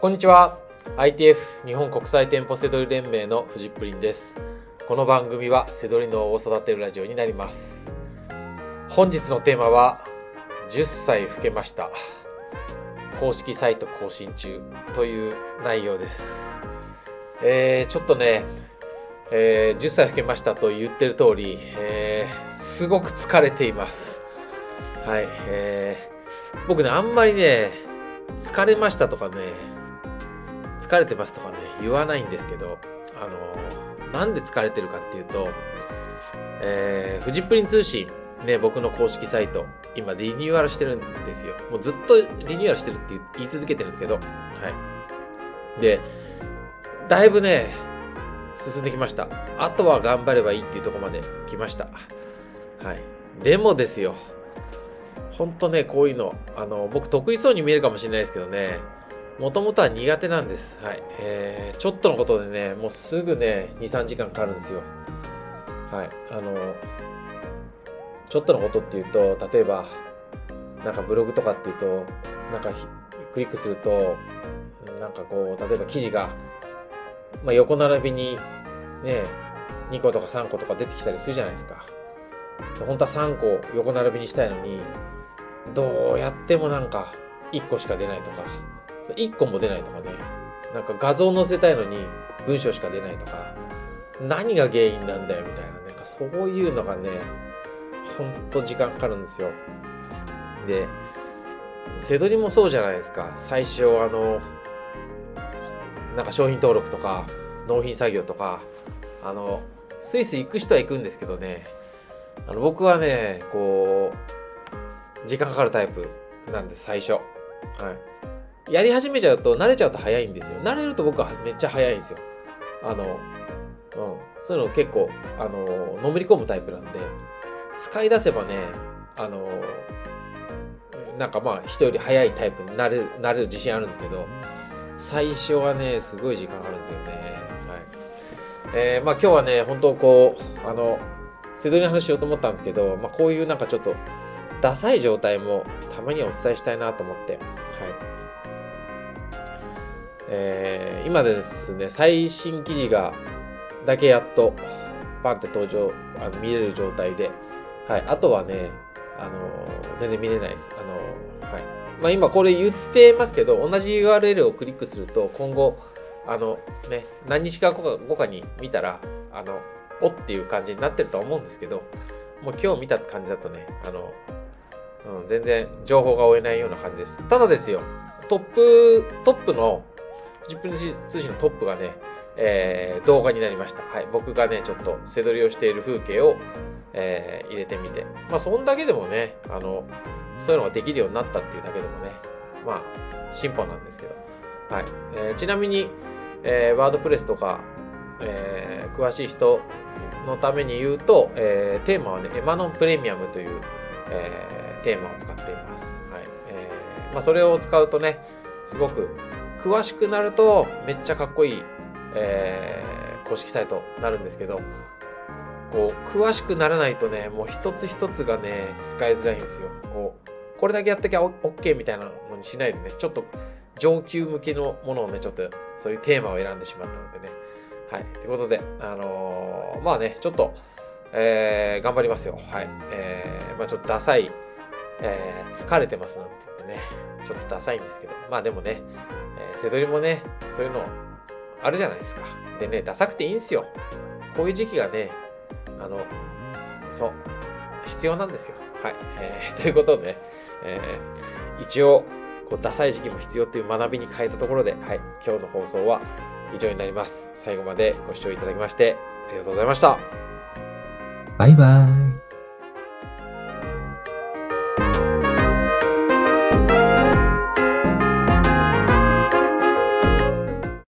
こんにちは。ITF 日本国際店舗セドリ連盟のフジプリンです。この番組はセドリ脳を育てるラジオになります。本日のテーマは10歳老けました。公式サイト更新中という内容です。えー、ちょっとね、えー、10歳老けましたと言ってる通り、えー、すごく疲れています。はい、えー、僕ね、あんまりね、疲れましたとかね、疲れてますとかね、言わないんですけど、あの、なんで疲れてるかっていうと、えー、フジプリン通信、ね、僕の公式サイト、今リニューアルしてるんですよ。もうずっとリニューアルしてるって言い続けてるんですけど、はい。で、だいぶね、進んできました。あとは頑張ればいいっていうとこまで来ました。はい。でもですよ、ほんとね、こういうの、あの、僕得意そうに見えるかもしれないですけどね、もともとは苦手なんです。はい。えー、ちょっとのことでね、もうすぐね、2、3時間かかるんですよ。はい。あの、ちょっとのことっていうと、例えば、なんかブログとかっていうと、なんかクリックすると、なんかこう、例えば記事が、まあ、横並びにね、2個とか3個とか出てきたりするじゃないですか。本当は3個横並びにしたいのに、どうやってもなんか1個しか出ないとか、1個も出ないとかね、なんか画像載せたいのに文章しか出ないとか、何が原因なんだよみたいな、なんかそういうのがね、ほんと時間かかるんですよ。で、セドリもそうじゃないですか。最初、あの、なんか商品登録とか、納品作業とか、あの、スイス行く人は行くんですけどね、あの僕はね、こう、時間かかるタイプなんです、最初。はい。やり始めちゃうと、慣れちゃうと早いんですよ。慣れると僕はめっちゃ早いんですよ。あの、うん。そういうの結構、あの、のめり込むタイプなんで、使い出せばね、あの、なんかまあ人より早いタイプになれる、なれる自信あるんですけど、最初はね、すごい時間かかるんですよね。はい。えー、まあ今日はね、本当こう、あの、セドリの話しようと思ったんですけど、まあこういうなんかちょっと、ダサい状態もたまにはお伝えしたいなと思って、はい。えー、今ですね、最新記事が、だけやっと、パンって登場、あの見れる状態で、はい。あとはね、あの全然見れないです。あのはい。まあ今これ言ってますけど、同じ URL をクリックすると、今後、あの、ね、何日か後かに見たら、あの、おっていう感じになってると思うんですけど、もう今日見た感じだとね、あの、うん、全然情報が追えないような感じです。ただですよ、トップ、トップの、10分通信のトップがね、えー、動画になりました。はい。僕がね、ちょっと背取りをしている風景を、えー、入れてみて。まあ、そんだけでもね、あの、そういうのができるようになったっていうだけでもね、まあ、進歩なんですけど。はい。えー、ちなみに、えー、ワードプレスとか、えー、詳しい人のために言うと、えー、テーマはね、エマノンプレミアムという、えー、テーマを使っています。はい。えー、まあ、それを使うとね、すごく詳しくなると、めっちゃかっこいい、えー、公式サイトになるんですけど、こう、詳しくならないとね、もう一つ一つがね、使いづらいんですよ。こう、これだけやっときゃ OK みたいなのにしないでね、ちょっと上級向けのものをね、ちょっとそういうテーマを選んでしまったのでね。はい。ということで、あのー、まあね、ちょっと、えー、頑張りますよ。はい。えー、まあちょっとダサい、えー、疲れてますなんて言ってね、ちょっとダサいんですけど、まあでもね、ー、背取りもね、そういうのあるじゃないですか。でね、ダサくていいんですよ。こういう時期がね、あの、そう、必要なんですよ。はい。えー、ということでね、えー、一応、こうダサい時期も必要っていう学びに変えたところで、はい、今日の放送は以上になります。最後までご視聴いただきまして、ありがとうございました。バイバーイ。